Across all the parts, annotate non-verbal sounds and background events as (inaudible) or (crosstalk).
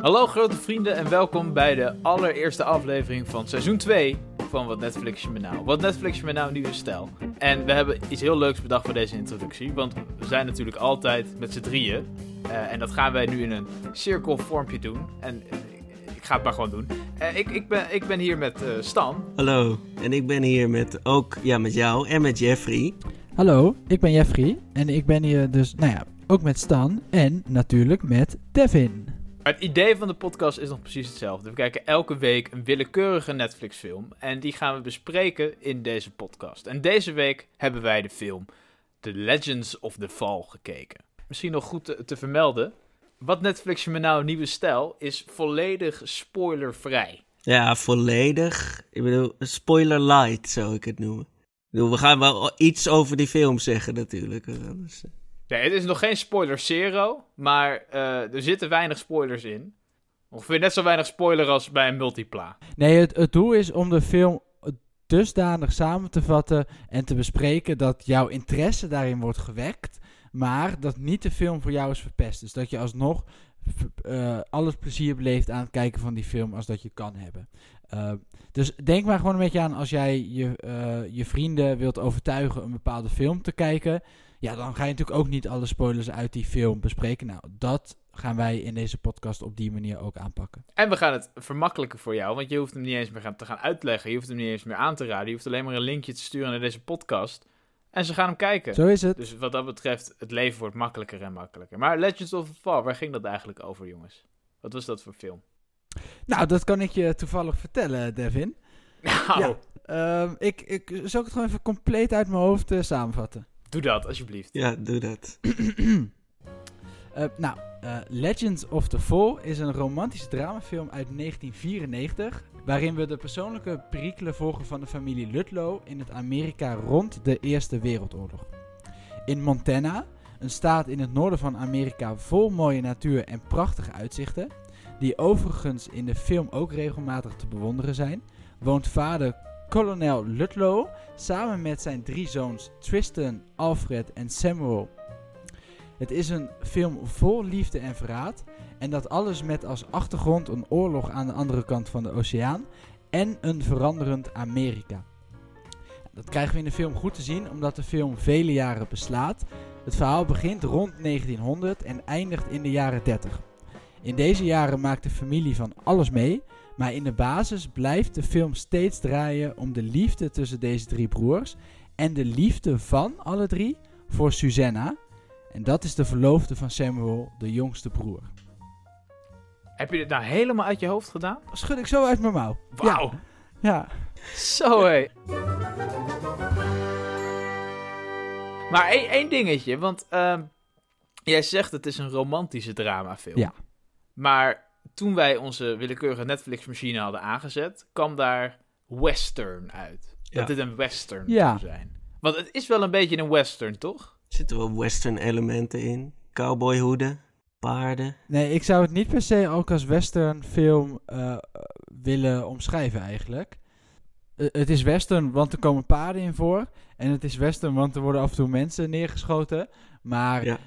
Hallo grote vrienden en welkom bij de allereerste aflevering van seizoen 2 van Wat Netflix je me nou. Wat Netflix je me nou nieuwe stijl. En we hebben iets heel leuks bedacht voor deze introductie, want we zijn natuurlijk altijd met z'n drieën. Uh, en dat gaan wij nu in een cirkelvormpje doen. En uh, ik ga het maar gewoon doen. Uh, ik, ik, ben, ik ben hier met Stan. Hallo, en ik ben hier met ook ja, met jou en met Jeffrey. Hallo, ik ben Jeffrey en ik ben hier dus, nou ja, ook met Stan en natuurlijk met Devin. Het idee van de podcast is nog precies hetzelfde. We kijken elke week een willekeurige Netflix-film. En die gaan we bespreken in deze podcast. En deze week hebben wij de film The Legends of the Fall gekeken. Misschien nog goed te, vermelden. Wat Netflix me nou nieuwe stijl is volledig spoilervrij. Ja, volledig. Ik bedoel, spoiler light zou ik het noemen. We gaan wel iets over die film zeggen natuurlijk. Dus, Nee, het is nog geen spoiler zero, maar uh, er zitten weinig spoilers in. Ongeveer net zo weinig spoiler als bij een multipla. Nee, het, het doel is om de film dusdanig samen te vatten en te bespreken dat jouw interesse daarin wordt gewekt, maar dat niet de film voor jou is verpest. Dus dat je alsnog uh, al het plezier beleeft aan het kijken van die film als dat je kan hebben. Uh, dus denk maar gewoon een beetje aan als jij je, je vrienden wilt overtuigen een bepaalde film te kijken. Ja, dan ga je natuurlijk ook niet alle spoilers uit die film bespreken. Nou, dat gaan wij in deze podcast op die manier ook aanpakken. En we gaan het vermakkelijken voor jou, want je hoeft hem niet eens meer te gaan uitleggen. Je hoeft hem niet eens meer aan te raden. Je hoeft alleen maar een linkje te sturen naar deze podcast. En ze gaan hem kijken. Zo is het. Dus wat dat betreft, het leven wordt makkelijker en makkelijker. Maar Legends of the Fall, waar ging dat eigenlijk over, jongens? Wat was dat voor film? Nou, dat kan ik je toevallig vertellen, Devin. Nou. Ja, uh, ik, ik zal het gewoon even compleet uit mijn hoofd uh, samenvatten. Doe dat, alsjeblieft. Ja, doe dat. uh, (clears throat) nou, uh, Legends of the Fall is een romantische dramafilm uit 1994... waarin we de persoonlijke perikelen volgen van de familie Ludlow... in het Amerika rond de Eerste Wereldoorlog. In Montana, een staat in het noorden van Amerika vol mooie natuur en prachtige uitzichten... die overigens in de film ook regelmatig te bewonderen zijn... woont vader kolonel Ludlow samen met zijn drie zoons Tristan, Alfred en Samuel. Het is een film vol liefde en verraad en dat alles met als achtergrond een oorlog aan de andere kant van de oceaan en een veranderend Amerika. Dat krijgen we in de film goed te zien omdat de film vele jaren beslaat. Het verhaal begint rond 1900 en eindigt in de jaren 30. In deze jaren maakt de familie van alles mee, maar in de basis blijft de film steeds draaien om de liefde tussen deze drie broers en de liefde van alle drie voor Susanna. En dat is de verloofde van Samuel, de jongste broer. Heb je dit nou helemaal uit je hoofd gedaan? Schud ik zo uit mijn mouw. Wauw. Ja. ja. Zo hé. Maar één, één dingetje, want uh, jij zegt het is een romantische dramafilm. Ja. Maar toen wij onze willekeurige Netflix-machine hadden aangezet, kwam daar western uit. Ja. Dat dit een western ja. zou zijn. Want het is wel een beetje een western, toch? Er zitten wel western elementen in. Cowboyhoeden, paarden. Nee, ik zou het niet per se ook als western film uh, willen omschrijven eigenlijk. Uh, het is western, want er komen paarden in voor. En het is western, want er worden af en toe mensen neergeschoten. Maar ja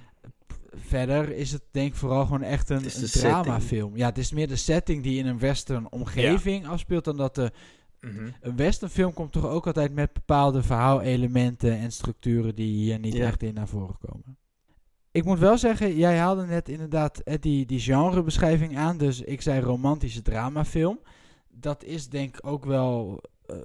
verder is het denk ik vooral gewoon echt een, een dramafilm. Ja, het is meer de setting die in een western omgeving ja. afspeelt dan dat de... Mm -hmm. Een westernfilm komt toch ook altijd met bepaalde verhaalelementen en structuren die hier niet ja. echt in naar voren komen. Ik moet wel zeggen, jij haalde net inderdaad die, die genrebeschrijving aan. Dus ik zei romantische dramafilm. Dat is denk ik ook wel uh,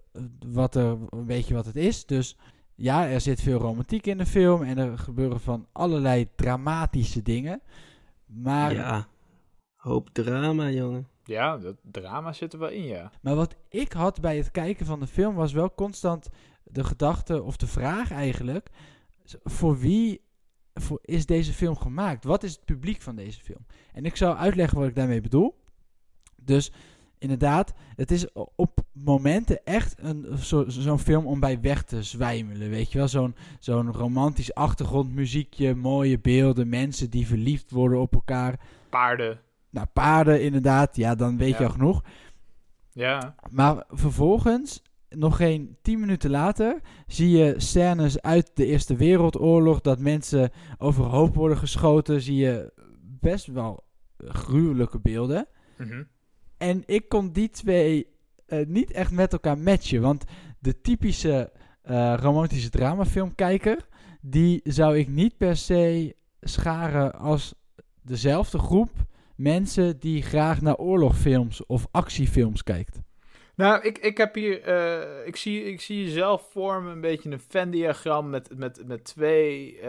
wat er, een beetje wat het is. Dus ja, er zit veel romantiek in de film en er gebeuren van allerlei dramatische dingen. Maar. Ja, hoop drama, jongen. Ja, dat drama zit er wel in, ja. Maar wat ik had bij het kijken van de film was wel constant de gedachte, of de vraag eigenlijk: voor wie voor is deze film gemaakt? Wat is het publiek van deze film? En ik zal uitleggen wat ik daarmee bedoel. Dus inderdaad, het is op momenten echt een, zo'n zo film om bij weg te zwijmelen. Weet je wel, zo'n zo'n romantisch achtergrondmuziekje, mooie beelden, mensen die verliefd worden op elkaar. Paarden. Nou, paarden inderdaad, ja, dan weet ja. je al genoeg. Ja. Maar vervolgens, nog geen tien minuten later, zie je scènes uit de Eerste Wereldoorlog, dat mensen overhoop worden geschoten, zie je best wel gruwelijke beelden. Mhm. En ik kon die twee eh, niet echt met elkaar matchen. Want de typische eh, romantische dramafilmkijker... die zou ik niet per se scharen als dezelfde groep mensen... die graag naar oorlogfilms of actiefilms kijkt. Nou, ik, ik heb hier, eh, ik, zie, ik zie zelf vormen een beetje een Venn-diagram met, met, met twee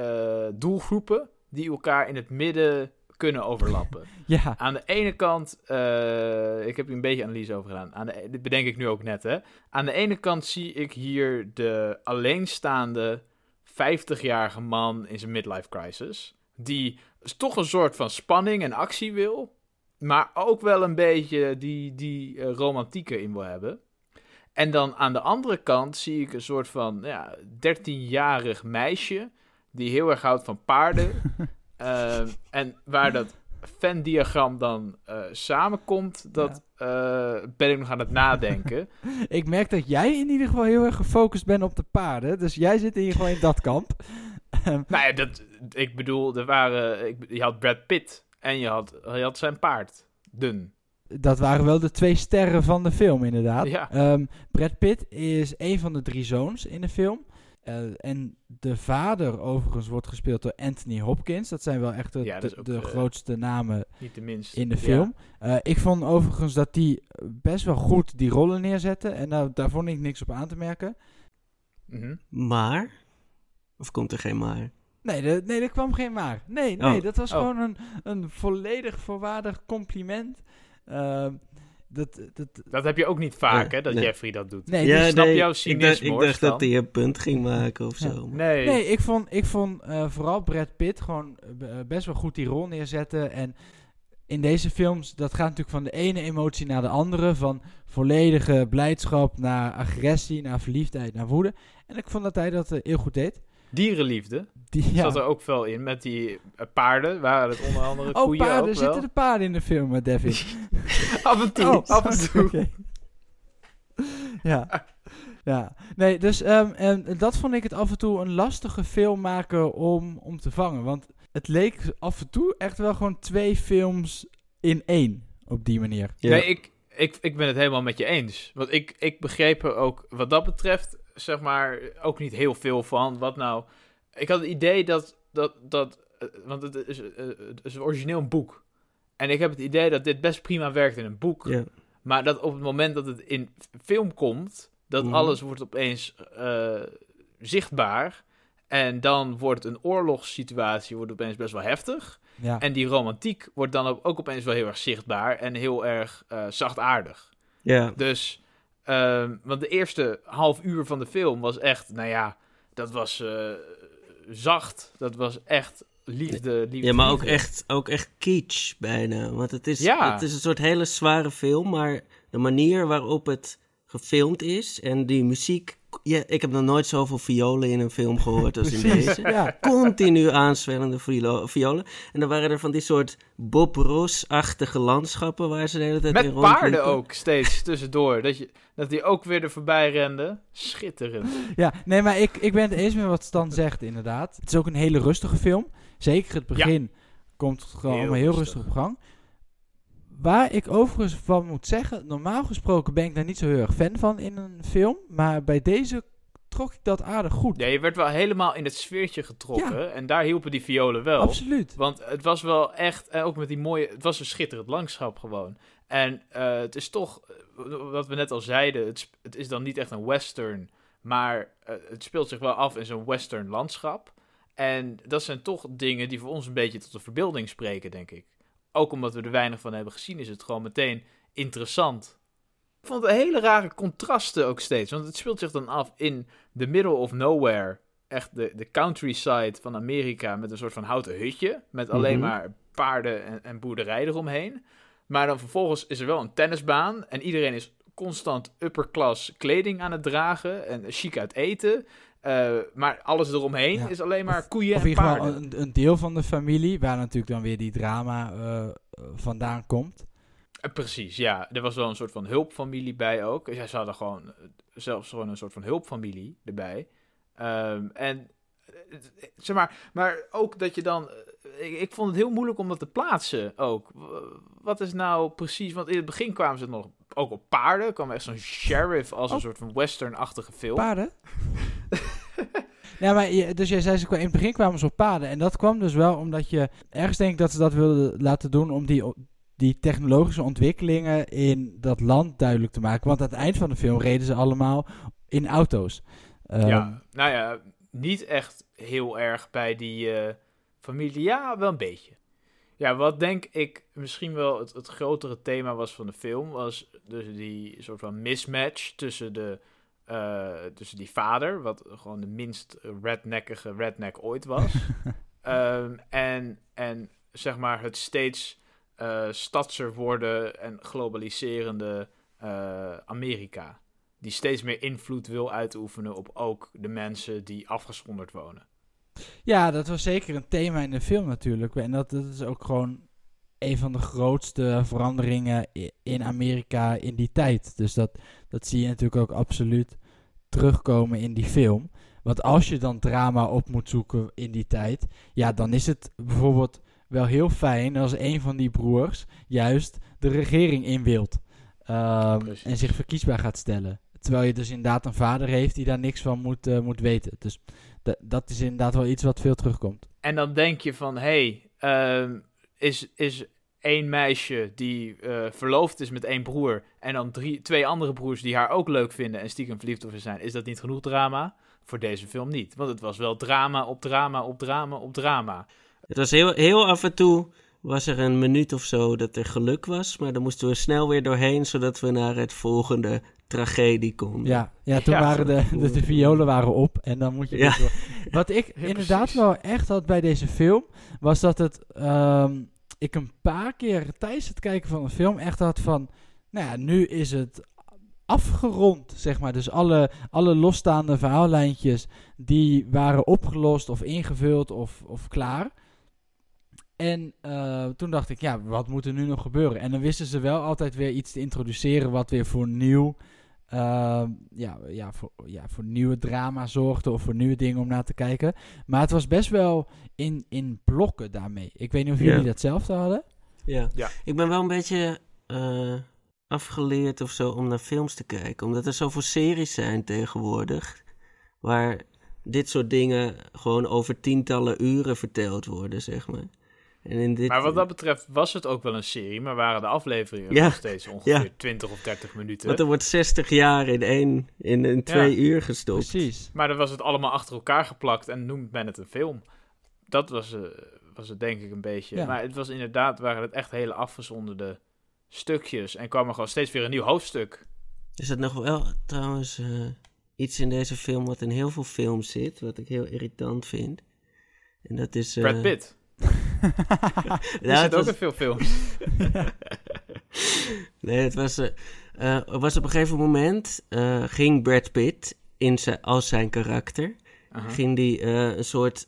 doelgroepen die elkaar in het midden kunnen overlappen. (laughs) Ja, Aan de ene kant, eh, ik heb hier een beetje analyse over gedaan, Aan de, dit bedenk ik nu ook net hè. Aan de ene kant zie ik hier de alleenstaande 50-jarige man in zijn midlife crisis, die toch een soort van spanning en actie wil, maar ook wel een beetje die, die eh, romantiek erin wil hebben. En dan aan de andere kant zie ik een soort van ja, 13-jarig meisje die heel erg houdt van paarden. (laughs) Ehm, en waar dat Venn-diagram dan eh, samenkomt, dat eh, ben ik nog aan het nadenken. (laughs) ik merk dat jij in ieder geval heel erg gefocust bent op de paarden. Dus jij zit in ieder geval in dat kamp. Ehm, nou ja, dat, ik bedoel, er waren, ik, je had Brad Pitt en je had, je had zijn paard. Dun. dat waren wel de twee sterren van de film, inderdaad. Ja. Ehm, Brad Pitt is een van de drie zoons in de film. Eh, en de vader, overigens, wordt gespeeld door Anthony Hopkins. Dat zijn wel echt de, Ja, de, eh, grootste namen Niet de minst. in de Ja. film. Eh, ik vond overigens dat die best wel goed die rollen neerzetten. En nou, daar vond ik niks op aan te merken. Mhm. Maar? Of komt er geen maar? Nee, de, nee, er kwam geen maar. Nee, nee Oh. dat was Oh. gewoon een, een volledig voorwaardig compliment. Dat, dat, Dat heb je ook niet vaak, hè, dat nee. Jeffrey dat doet. nee, Ja, dus- snap jouw ik dacht, cynisme, ik dacht dat hij een punt ging maken of Ja. zo. maar- Nee. Nee, ik vond, ik vond eh, vooral Brad Pitt gewoon eh, best wel goed die rol neerzetten. En in deze films, dat gaat natuurlijk van de ene emotie naar de andere. Van volledige blijdschap naar agressie, naar verliefdheid, naar woede. En ik vond dat hij dat eh, heel goed deed. Dierenliefde Die, ja. zat er ook veel in. Met die eh, paarden waren het onder andere Oh, koeien paarden. ook wel. Zitten er paarden in de film, eh, Devin? (laughs) Af en toe, Oh, af en toe. ja. ja. Nee, dus ehm, en dat vond ik het af en toe een lastige film maken om, om te vangen. Want het leek af en toe echt wel gewoon twee films in één. Op die manier. Ja. Nee, ik, ik, ik ben het helemaal met je eens. Want ik, ik begreep er ook wat dat betreft, zeg maar, ook niet heel veel van. Wat nou... Ik had het idee dat... dat, dat eh, want het is, eh, het is origineel een boek. En ik heb het idee dat dit best prima werkt in een boek. Maar dat op het moment dat het in film komt, dat Mhm. alles wordt opeens eh, zichtbaar. En dan wordt een oorlogssituatie wordt opeens best wel heftig. Ja. En die romantiek wordt dan ook, ook opeens wel heel erg zichtbaar en heel erg eh, zachtaardig. Ja. Dus, ehm, want de eerste half uur van de film was echt, nou ja, dat was eh, zacht. Dat was echt liefde, liefde. ja, maar ook liefde. echt, ook echt kitsch bijna. Want het is, Ja. het is een soort hele zware film, maar de manier waarop het gefilmd is en die muziek... Ja, ik heb nog nooit zoveel violen in een film gehoord als in deze. Ja. Continu aanzwellende violen. violen. En dan waren er van die soort Bob Ross-achtige landschappen waar ze de hele tijd in Met paarden ook steeds (laughs) tussendoor. Dat, je, dat die ook weer er voorbij renden. Schitterend. ja, nee, maar ik, ik ben het eens met wat Stan zegt, inderdaad. Het is ook een hele rustige film. Zeker het begin komt het gewoon Heel allemaal heel rustig. rustig op gang. Waar ik overigens van moet zeggen, normaal gesproken ben ik daar niet zo heel erg fan van in een film. Maar bij deze trok ik dat aardig goed. Ja, je werd wel helemaal in het sfeertje getrokken. En daar hielpen die violen wel. Absoluut. Want het was wel echt, en ook met die mooie, het was een schitterend landschap gewoon. En eh, het is toch, eh, wat we net al zeiden, het, is dan niet echt een western, maar eh, het speelt zich wel af in zo'n western landschap. En dat zijn toch dingen die voor ons een beetje tot de verbeelding spreken, denk ik. Ook omdat we er weinig van hebben gezien, is het gewoon meteen interessant. Ik vond het hele rare contrasten ook steeds, want het speelt zich dan af in the middle of nowhere echt de, de countryside van Amerika met een soort van houten hutje. Met alleen Mhm. maar paarden en, en boerderij eromheen. Maar dan vervolgens is er wel een tennisbaan. En iedereen is constant upperclass kleding aan het dragen. En chic uit eten. Eh, maar alles eromheen Ja. is alleen maar koeien Of en in ieder geval paarden. een, een deel van de familie, waar natuurlijk dan weer die drama eh, vandaan komt. Eh, precies, ja. Er was wel een soort van hulpfamilie bij ook. Ja, ze hadden gewoon zelfs gewoon een soort van hulpfamilie erbij. Ehm, en zeg maar, maar ook dat je dan. eh, Ik, ik vond het heel moeilijk om dat te plaatsen ook. Wat is nou precies. Want in het begin kwamen ze nog ook op paarden. Er kwam echt zo'n sheriff als een Oh. soort van western-achtige film. Paarden? (laughs) ja, maar je- dus jij zei ze in het begin kwamen ze op paden. En dat kwam dus wel omdat je ergens denkt dat ze dat wilden laten doen om die, die technologische ontwikkelingen in dat land duidelijk te maken. Want aan het eind van de film reden ze allemaal in auto's. Ehm, ja, nou ja, niet echt heel erg bij die eh, familie. Ja, wel een beetje. Ja, wat denk ik misschien wel het, het grotere thema was van de film, was dus die soort van mismatch tussen, de, eh, tussen die vader, wat gewoon de minst redneckige redneck ooit was, (laughs) Ehm, en, en zeg maar het steeds eh stadser worden en globaliserende Amerika. Die steeds meer invloed wil uitoefenen op ook de mensen die afgezonderd wonen. Ja, dat was zeker een thema in de film natuurlijk. En dat, dat is ook gewoon een van de grootste veranderingen in Amerika in die tijd. Dus dat, dat zie je natuurlijk ook absoluut terugkomen in die film. Want als je dan drama op moet zoeken in die tijd, ja, dan is het bijvoorbeeld wel heel fijn als een van die broers juist de regering in wilt. Ehm, en zich verkiesbaar gaat stellen. Terwijl je dus inderdaad een vader heeft die daar niks van moet, eh, moet weten. Dus da- dat is inderdaad wel iets wat veel terugkomt. En dan denk je van, hé, hey, ehm, is, is één meisje die eh, verloofd is met één broer... en dan drie, twee andere broers die haar ook leuk vinden en stiekem verliefd op haar zijn... is dat niet genoeg drama? Voor deze film niet. Want het was wel drama op drama op drama op drama. Het was heel, heel af en toe was er een minuut of zo dat er geluk was, maar dan moesten we snel weer doorheen, zodat we naar het volgende tragedie konden. Ja, ja toen Ja, waren de, de, de violen waren op en dan moet je... Ja. Wat ik Ja, inderdaad precies. wel echt had bij deze film, was dat het... ehm, ik een paar keer tijdens het kijken van de film echt had van... Nou ja, nu is het afgerond, zeg maar. Dus alle, alle losstaande verhaallijntjes, die waren opgelost of ingevuld of, of klaar. En eh, toen dacht ik, ja, wat moet er nu nog gebeuren? En dan wisten ze wel altijd weer iets te introduceren wat weer voor nieuw, eh, ja, ja, voor, ja, voor nieuwe drama zorgde of voor nieuwe dingen om naar te kijken. Maar het was best wel in, in blokken daarmee. Ik weet niet of jullie datzelfde hadden. Ja. Ja. Ik ben wel een beetje eh, afgeleerd of zo om naar films te kijken, omdat er zoveel series zijn tegenwoordig, waar dit soort dingen gewoon over tientallen uren verteld worden, zeg maar. En in dit, Maar wat dat betreft was het ook wel een serie... maar waren de afleveringen Ja. nog steeds ongeveer Ja. 20 of 30 minuten. Want er wordt 60 jaar in één, in, in twee uur gestopt. Precies. Maar dan was het allemaal achter elkaar geplakt en noemt men het een film. Dat was, eh, was het denk ik een beetje. Ja. Maar het was inderdaad, waren het echt hele afgezonderde stukjes. En kwam er gewoon steeds weer een nieuw hoofdstuk. Is het nog wel trouwens eh, iets in deze film wat in heel veel films zit, wat ik heel irritant vind? En dat is... eh, Brad Pitt. (laughs) ja, zit ook was- in veel films. (laughs) Nee, het was, er was op een gegeven moment, eh, ging Brad Pitt in zijn, als zijn karakter, ging die een soort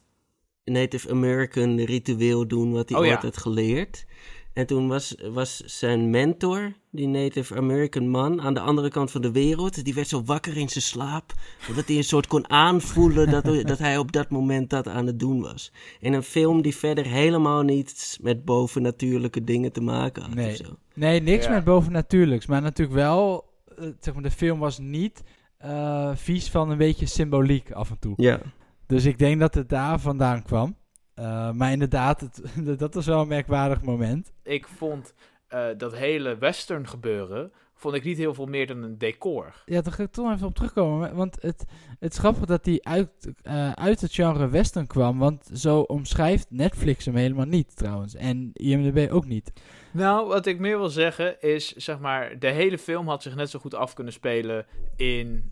Native American ritueel doen wat hij Oh ja. ooit had geleerd. En toen was, was zijn mentor, die Native American man, aan de andere kant van de wereld. Die werd zo wakker in zijn slaap. Omdat hij een soort kon aanvoelen dat, dat hij op dat moment dat aan het doen was. In een film die verder helemaal niets met bovennatuurlijke dingen te maken had Nee. of zo. Nee, niks Ja. met bovennatuurlijks. Maar natuurlijk wel, eh, zeg maar, de film was niet eh, vies van een beetje symboliek af en toe. Ja. Dus ik denk dat het daar vandaan kwam. Eh, maar inderdaad, het, (laughs) dat was wel een merkwaardig moment. Ik vond eh, dat hele western gebeuren, vond ik niet heel veel meer dan een decor. Ja, daar ga ik toch even op terugkomen. Want het, het is grappig dat hij uit, eh, uit het genre western kwam. Want zo omschrijft Netflix hem helemaal niet trouwens. En IMDb ook niet. Nou, wat ik meer wil zeggen is, zeg maar, de hele film had zich net zo goed af kunnen spelen in,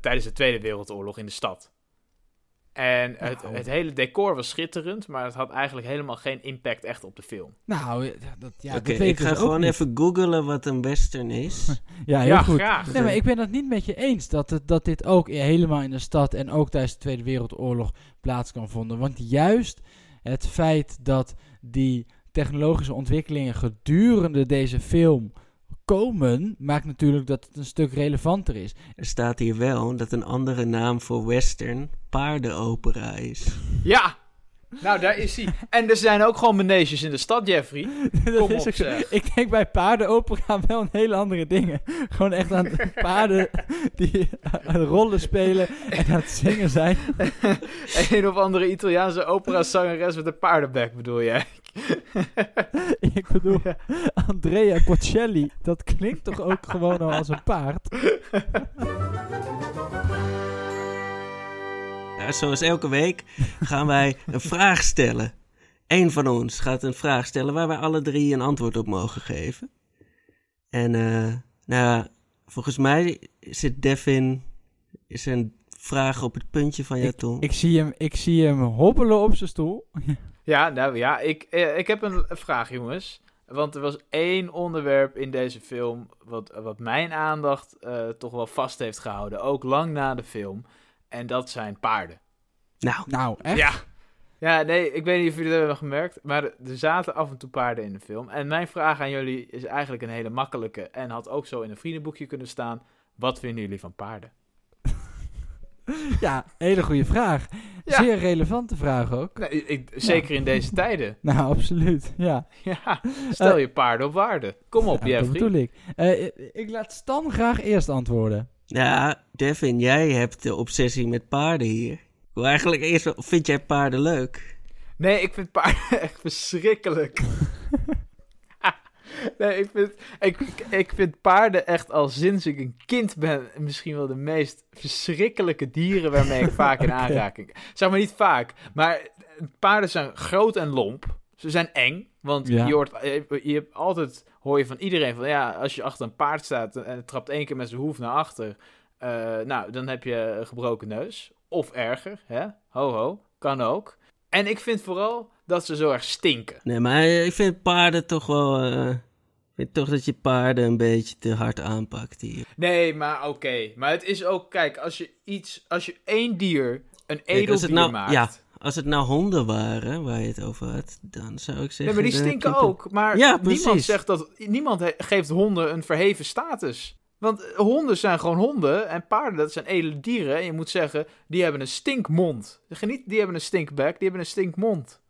tijdens de Tweede Wereldoorlog in de stad. En het, Nou. het hele decor was schitterend, maar het had eigenlijk helemaal geen impact echt op de film. Nou, dat, ja, Oké, dat weet ik ga dus ook gewoon niet. even googlen wat een western is. (laughs) Ja, heel ja, goed. graag. Nee, maar ik ben het niet met je eens dat, het, dat dit ook helemaal in de stad en ook tijdens de Tweede Wereldoorlog plaats kan vinden. Want juist het feit dat die technologische ontwikkelingen gedurende deze film voorkomen maakt natuurlijk dat het een stuk relevanter is. Er staat hier wel dat een andere naam voor western paardenopera is. Ja! Nou, daar is hij. En er zijn ook gewoon maneges in de stad, Jeffrey. (laughs) Dat Kom is op, zo. Ik denk bij paardenopera wel een hele andere dingen. Gewoon echt aan (laughs) paarden die aan rollen spelen en aan het zingen zijn. (laughs) Een of andere Italiaanse opera-zangeres met een paardenbek, bedoel jij? Ik bedoel, Andrea Bocelli, dat klinkt toch ook gewoon al als een paard? Ja, zoals elke week gaan wij een vraag stellen. Eén van ons gaat een vraag stellen waar wij alle drie een antwoord op mogen geven. En eh, nou, ja, volgens mij zit Devin, is een vraag op het puntje van jouw tong. Ik zie hem, ik zie hem hobbelen op zijn stoel. Ja, nou ja, ik, eh, ik heb een vraag, jongens. Want er was één onderwerp in deze film wat, wat mijn aandacht eh, toch wel vast heeft gehouden. Ook lang na de film. En dat zijn paarden. Nou, Nou, echt? Ja. Ja, nee, ik weet niet of jullie dat hebben gemerkt. Maar er zaten af en toe paarden in de film. En mijn vraag aan jullie is eigenlijk een hele makkelijke. En had ook zo in een vriendenboekje kunnen staan. Wat vinden jullie van paarden? (laughs) Ja, hele goede vraag. Ja. Zeer relevante vraag ook. Nee, ik, zeker in deze tijden. (laughs) Nou, absoluut. Ja, Ja, stel je paarden op waarde. Kom op, ja dat Jeffrey. bedoel ik. Eh, ik laat Stan graag eerst antwoorden. Ja, Devin, jij hebt de obsessie met paarden hier. Ik wil eigenlijk eerst, wel- vind jij paarden leuk? Nee, ik vind paarden (laughs) echt verschrikkelijk. (laughs) nee, ik vind, ik, ik, vind paarden echt al sinds ik een kind ben misschien wel de meest verschrikkelijke dieren waarmee ik vaak in (laughs) aanraking. Zeg maar niet vaak, maar paarden zijn groot en lomp. Ze zijn eng, want Ja. je, hoort, je, je hebt altijd, hoor je van iedereen van, ja, als je achter een paard staat en het trapt één keer met zijn hoef naar achter, eh, nou, dan heb je een gebroken neus. Of erger, hè? Ho, ho, kan ook. En ik vind vooral dat ze zo erg stinken. Nee, maar ik vind paarden toch wel... eh, ik vind toch dat je paarden een beetje te hard aanpakt hier. Nee, maar oké. Maar het is ook, kijk, als je iets, als je één dier een Kijk, het nou- maakt. ja, Als het nou honden waren, waar je het over had, dan zou ik zeggen... Nee, maar die stinken ook. Maar Ja, niemand zegt dat. Niemand geeft honden een verheven status. Want eh, honden zijn gewoon honden en paarden, dat zijn edele dieren. En je moet zeggen, die hebben een stinkmond. Geniet, die hebben een stinkbek, die hebben een stinkmond.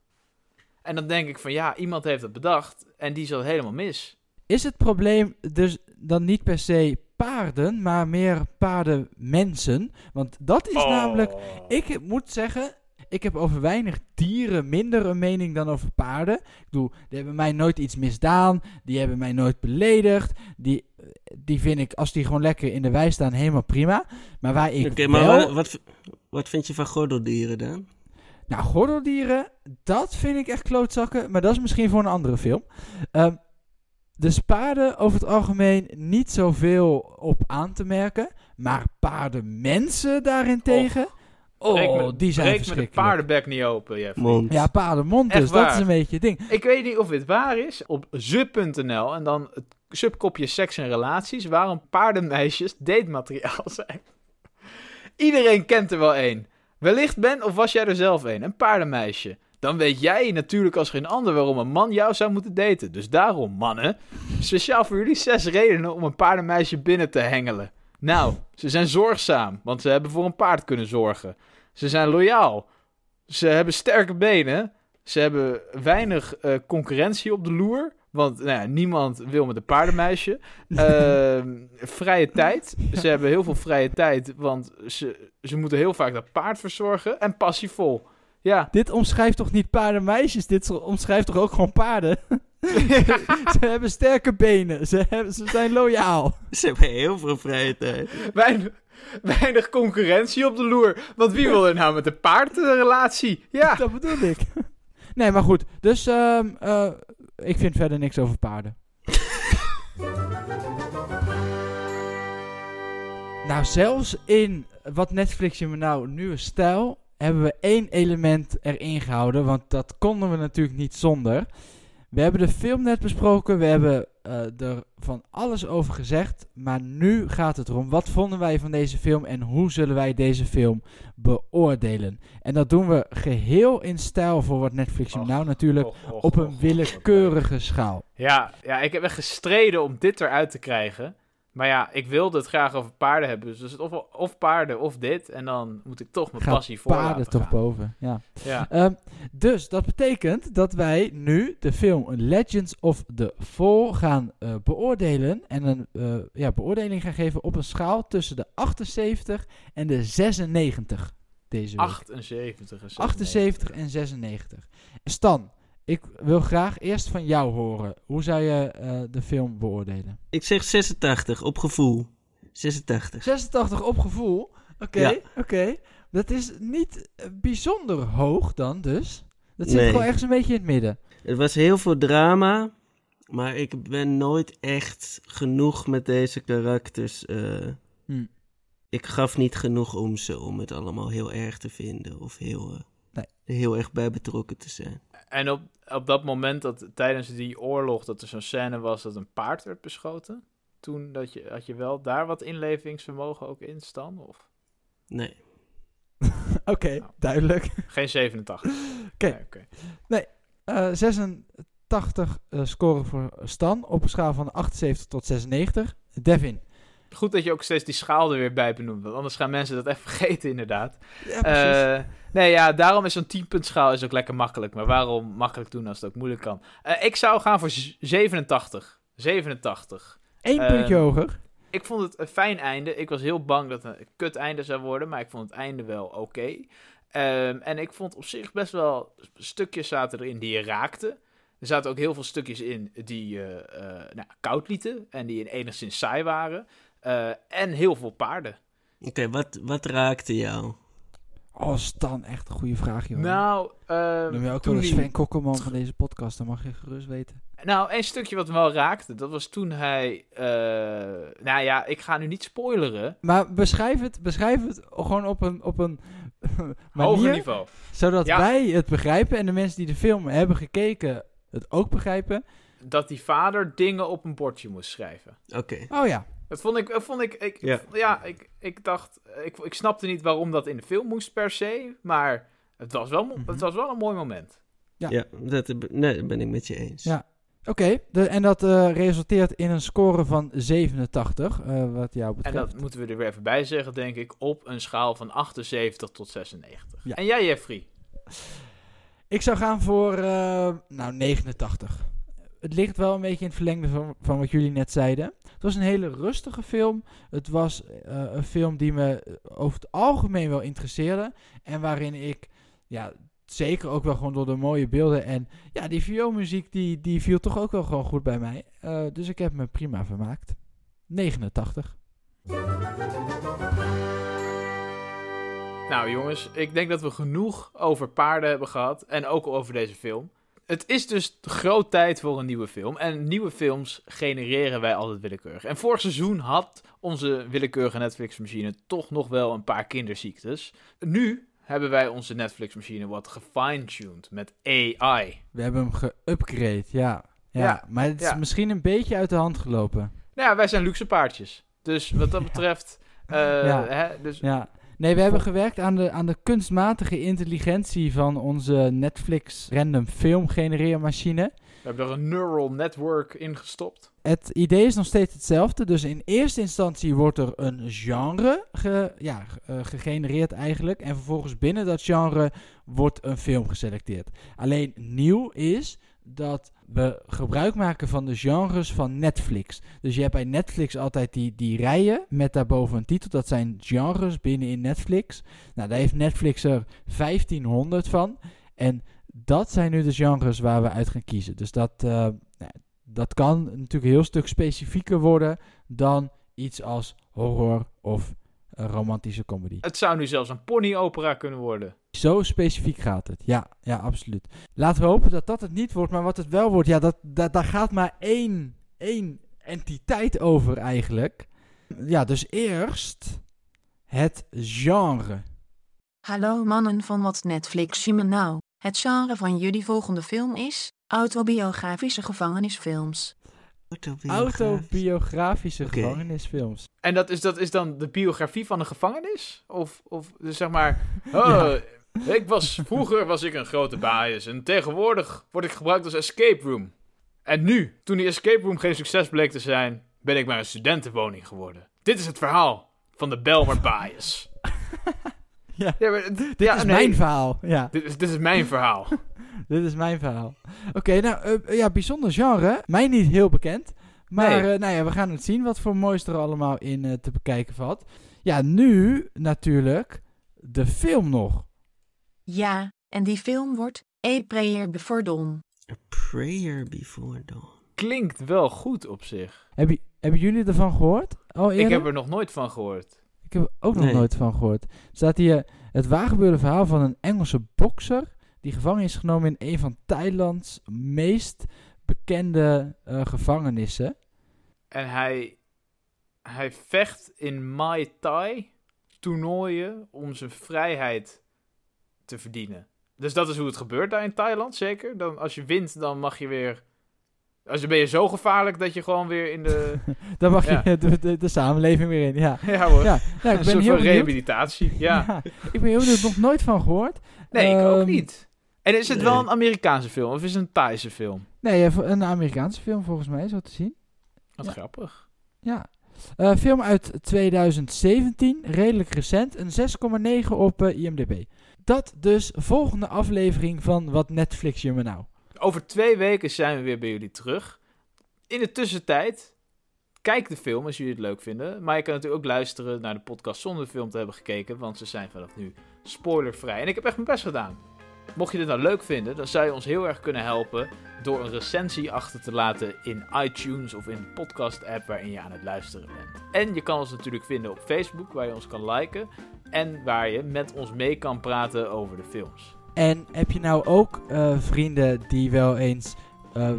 En dan denk ik van ja, iemand heeft het bedacht en die zat helemaal mis. Is het probleem dus dan niet per se paarden, maar meer paardenmensen? Want dat is namelijk... Oh. Ik moet zeggen, ik heb over weinig dieren minder een mening dan over paarden. Ik bedoel, die hebben mij nooit iets misdaan. Die hebben mij nooit beledigd. Die, die vind ik, als die gewoon lekker in de wei staan, helemaal prima. Maar waar ik Oké, maar wel... wat, wat, vind je van gordeldieren dan? Nou, gordeldieren, dat vind ik echt klootzakken. Maar dat is misschien voor een andere film. Ehm dus paarden over het algemeen niet zoveel op aan te merken. Maar paardenmensen daarentegen... Oh, Me- die zijn breek me de paardenbek niet open. Mond. Ja, paardenmond Echt dus. Dat is een beetje het ding. Ik weet niet of dit waar is. Op ze.nl en dan het subkopje seks en relaties. Waarom paardenmeisjes datemateriaal (laughs) zijn. Iedereen kent er wel één. Wellicht ben of was jij er zelf een. Een paardenmeisje. Dan weet jij natuurlijk als geen ander waarom een man jou zou moeten daten. Dus daarom, mannen. Speciaal voor jullie zes redenen om een paardenmeisje binnen te hengelen. Nou, ze zijn zorgzaam, want ze hebben voor een paard kunnen zorgen. Ze zijn loyaal. Ze hebben sterke benen. Ze hebben weinig eh, concurrentie op de loer. Want nou ja, niemand wil met een paardenmeisje. (laughs) Ehm, vrije tijd. Ze (laughs) hebben heel veel vrije tijd. Want ze, ze moeten heel vaak dat paard verzorgen. En passievol. Ja. Dit omschrijft toch niet paardenmeisjes? Dit omschrijft toch ook gewoon paarden? (laughs) (laughs) ze hebben sterke benen. Ze, hebben, ze zijn loyaal. Ze hebben heel veel vrije tijd. weinig, weinig concurrentie op de loer. Want wie wil er nou met een paard een relatie? Ja. (laughs) Dat bedoel ik. Nee, maar goed. Dus ehm, eh, ik vind verder niks over paarden. (laughs) nou, zelfs in wat Netflix je me nou nieuwe stijl hebben we één element erin gehouden, want dat konden we natuurlijk niet zonder. We hebben de film net besproken, we hebben eh, er van alles over gezegd. Maar nu gaat het erom. Wat vonden wij van deze film en hoe zullen wij deze film beoordelen? En dat doen we geheel in stijl voor wat Netflix Och, nou natuurlijk. Och, och, op een willekeurige schaal. Ja, ja, ik heb echt gestreden om dit eruit te krijgen. Maar ja, ik wilde het graag over paarden hebben. Dus of, of paarden of dit. En dan moet ik toch mijn Gaat passie voor paarden toch gaan. boven. Ja. Ja. Ehm, dus dat betekent dat wij nu de film Legends of the Fall gaan eh, beoordelen. En een eh, ja, beoordeling gaan geven op een schaal tussen de 78 en de 96 deze week. 78 en 78 en 96. Stan, ik wil graag eerst van jou horen. Hoe zou je eh, de film beoordelen? Ik zeg 86, op gevoel. 86. 86 op gevoel. Oké, Ja. oké. Dat is niet eh, bijzonder hoog dan dus. Dat zit Nee. gewoon ergens een beetje in het midden. Het was heel veel drama, maar ik ben nooit echt genoeg met deze karakters. Hm. Ik gaf niet genoeg om ze om het allemaal heel erg te vinden of heel, Nee. heel erg bij betrokken te zijn. En op, op dat moment, dat tijdens die oorlog, dat er zo'n scène was dat een paard werd beschoten. Toen dat je, had je wel daar wat inlevingsvermogen ook in staan? Of Nee. (laughs) Oké, Nou. duidelijk. geen 87? (laughs) Oké. Nee, Eh 86 eh, scoren voor Stan op een schaal van 78 tot 96. Devin. Goed dat je ook steeds die schaal er weer bij benoemt. Want anders gaan mensen dat echt (laughs) vergeten, inderdaad. Ja, precies. Eh, nee, ja, daarom is zo'n 10 punt schaal is ook lekker makkelijk. Maar waarom makkelijk doen als het ook moeilijk kan? Eh, ik zou gaan voor z- 87. 87. Eén puntje ehm, hoger. Ik vond het een fijn einde. Ik was heel bang dat het een kut einde zou worden. Maar ik vond het einde wel oké. Ehm, en ik vond op zich best wel stukjes zaten erin die je raakte. Er zaten ook heel veel stukjes in die eh, nou, koud lieten. En die enigszins saai waren. Eh, en heel veel paarden. Oké, wat, wat raakte jou? Oh, Stan, echt een goede vraag, joh. Nou, ehm, Noem je ook toen wel de die- Sven Kokkelman van deze podcast, dan mag je gerust weten. Nou, een stukje wat me wel raakte, dat was toen hij... eh, nou ja, ik ga nu niet spoileren. Maar beschrijf het, beschrijf het gewoon op een, op een (laughs) Hoger manier, niveau. zodat Ja. wij het begrijpen en de mensen die de film hebben gekeken het ook begrijpen. Dat die vader dingen op een bordje moest schrijven. Oké. Oh ja, Dat vond ik... Dat vond ik, ik Ja. ja, ik, ik dacht... Ik, ik snapte niet waarom dat in de film moest per se. Maar het was wel, Mhm. het was wel een mooi moment. Ja. Ja, dat, nee, ben ik met je eens. Ja. oké. En dat eh, resulteert in een score van 87, eh, wat jou En betreft. dat moeten we er weer even bij zeggen, denk ik. Op een schaal van 78 tot 96. Ja. En jij, Jeffrey? Ik zou gaan voor, eh, nou, 89. Het ligt wel een beetje in het verlengde van, van wat jullie net zeiden. Het was een hele rustige film. Het was eh, een film die me over het algemeen wel interesseerde. En waarin ik, ja, zeker ook wel gewoon door de mooie beelden. En ja, die vioolmuziek, die, die viel toch ook wel gewoon goed bij mij. Eh, dus ik heb me prima vermaakt. 89. Nou jongens, ik denk dat we genoeg over paarden hebben gehad. En ook over deze film. Het is dus groot tijd voor een nieuwe film. En nieuwe films genereren wij altijd willekeurig. En vorig seizoen had onze willekeurige Netflix-machine toch nog wel een paar kinderziektes. Nu hebben wij onze Netflix-machine wat gefine-tuned met AI. We hebben hem geupgrade, ja. ja. Ja, maar het is ja. misschien een beetje uit de hand gelopen. Nou ja, wij zijn luxe paardjes. Dus wat dat (laughs) betreft... eh, Ja. hè, dus Ja. Nee, we hebben gewerkt aan de, aan de kunstmatige intelligentie van onze Netflix random film genereermachine. we hebben er een neural network in gestopt. Het idee is nog steeds hetzelfde. Dus in eerste instantie wordt er een genre ge, ja, eh, gegenereerd eigenlijk. En vervolgens binnen dat genre wordt een film geselecteerd. Alleen nieuw is dat we gebruik maken van de genres van Netflix. Dus je hebt bij Netflix altijd die, die rijen met daarboven een titel. Dat zijn genres binnenin Netflix. Nou, daar heeft Netflix er 1500 van. En dat zijn nu de genres waar we uit gaan kiezen. Dus dat, eh, nou, dat kan natuurlijk een heel stuk specifieker worden dan iets als horror of een romantische comedy. Het zou nu zelfs een ponyopera kunnen worden. Zo specifiek gaat het. Ja, ja, absoluut. Laten we hopen dat dat het niet wordt. Maar wat het wel wordt, ja, dat, dat, daar gaat maar één, één entiteit over eigenlijk. Ja, dus eerst het genre. Hallo mannen van wat Netflix je me nou. Het genre van jullie volgende film is autobiografische gevangenisfilms. Autobiografisch. autobiografische gevangenisfilms. En dat is, dat is dan de biografie van een gevangenis? Of, of dus zeg maar... (laughs) Oh, Ja. ik was, vroeger was ik een grote baas en tegenwoordig word ik gebruikt als escape room. En nu, toen die escape room geen succes bleek te zijn, ben ik maar een studentenwoning geworden. Dit is het verhaal van de Belmer Bias. (laughs) Ja. maar, Dit ja, is nee, mijn verhaal. Ja, Dit is, dit is mijn verhaal. (laughs) dit is mijn verhaal. Oké, nou, eh, ja, bijzonder genre. Mij niet heel bekend. Maar Nee. eh, nou ja, we gaan het zien wat voor moois er allemaal in eh, te bekijken valt. Ja, nu natuurlijk de film nog. Ja, en die film wordt A Prayer Before Dawn. A prayer before dawn. Klinkt wel goed op zich. Heb je, hebben jullie ervan gehoord? Al eerder? Ik heb er nog nooit van gehoord. Ik heb er ook nog Nee. nooit van gehoord. Er staat hier het waargebeurde verhaal van een Engelse bokser... die gevangen is genomen in een van Thailands meest bekende eh, gevangenissen. En hij, hij vecht in Muay Thai toernooien om zijn vrijheid te verdienen. Dus dat is hoe het gebeurt daar in Thailand, zeker. Dan, als je wint, dan mag je weer... Als je ben je zo gevaarlijk dat je gewoon weer in de... (laughs) Dan mag Ja. je (laughs) de, de, de samenleving weer in, ja. ja hoor, Ja, ik (laughs) ben soort heel van rehabilitatie. Ja. ik ben heel benieuwd, nog nooit van gehoord. Nee, ik ook Ehm, niet. En is het nee. wel een Amerikaanse film of is het een Thaise film? Nee, een Amerikaanse film volgens mij, zo te zien. Wat grappig. Ja. Eh, film uit 2017, redelijk recent. Een 6,9 op eh, IMDb. Dat dus volgende aflevering van Wat Netflix je me nou. Over twee weken zijn we weer bij jullie terug. In de tussentijd, kijk de film als jullie het leuk vinden. Maar je kan natuurlijk ook luisteren naar de podcast zonder de film te hebben gekeken. Want ze zijn vanaf nu spoilervrij. En ik heb echt mijn best gedaan. Mocht je dit nou leuk vinden, dan zou je ons heel erg kunnen helpen door een recensie achter te laten in iTunes of in de podcast-app waarin je aan het luisteren bent. En je kan ons natuurlijk vinden op Facebook, waar je ons kan liken en waar je met ons mee kan praten over de films. En heb je nou ook eh, vrienden die wel eens eh,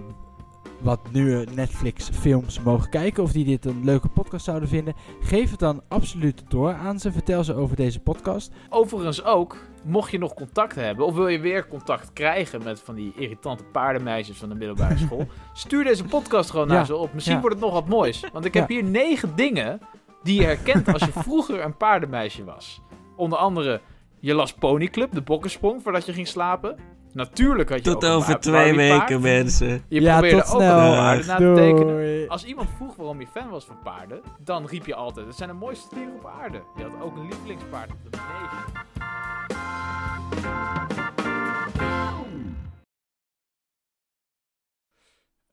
wat nieuwe Netflix films mogen kijken of die dit een leuke podcast zouden vinden? Geef het dan absoluut door aan ze. Vertel ze over deze podcast. Overigens ook, mocht je nog contact hebben, of wil je weer contact krijgen met van die irritante paardenmeisjes van de middelbare (laughs) school, stuur deze podcast gewoon Ja, naar ze op. Misschien ja. wordt het nog wat moois. Want ik heb Ja. hier negen dingen die je herkent als je (laughs) vroeger een paardenmeisje was. Onder andere, je las Ponyclub, de bokkensprong, voordat je ging slapen. Natuurlijk had je ook Tot een over twee weken, mensen. Je ja, probeerde tot ook snel. een paarden na te tekenen. Als iemand vroeg waarom je fan was van paarden, dan riep je altijd: Het zijn de mooiste dieren op aarde. Je had ook een lievelingspaard, de neef.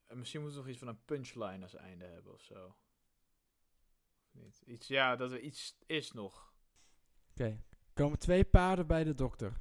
Eh, Misschien moeten we nog iets van een punchline als einde hebben of zo. Of Niet. Iets, ja, dat er iets is nog. Oké. Komen twee paarden bij de dokter.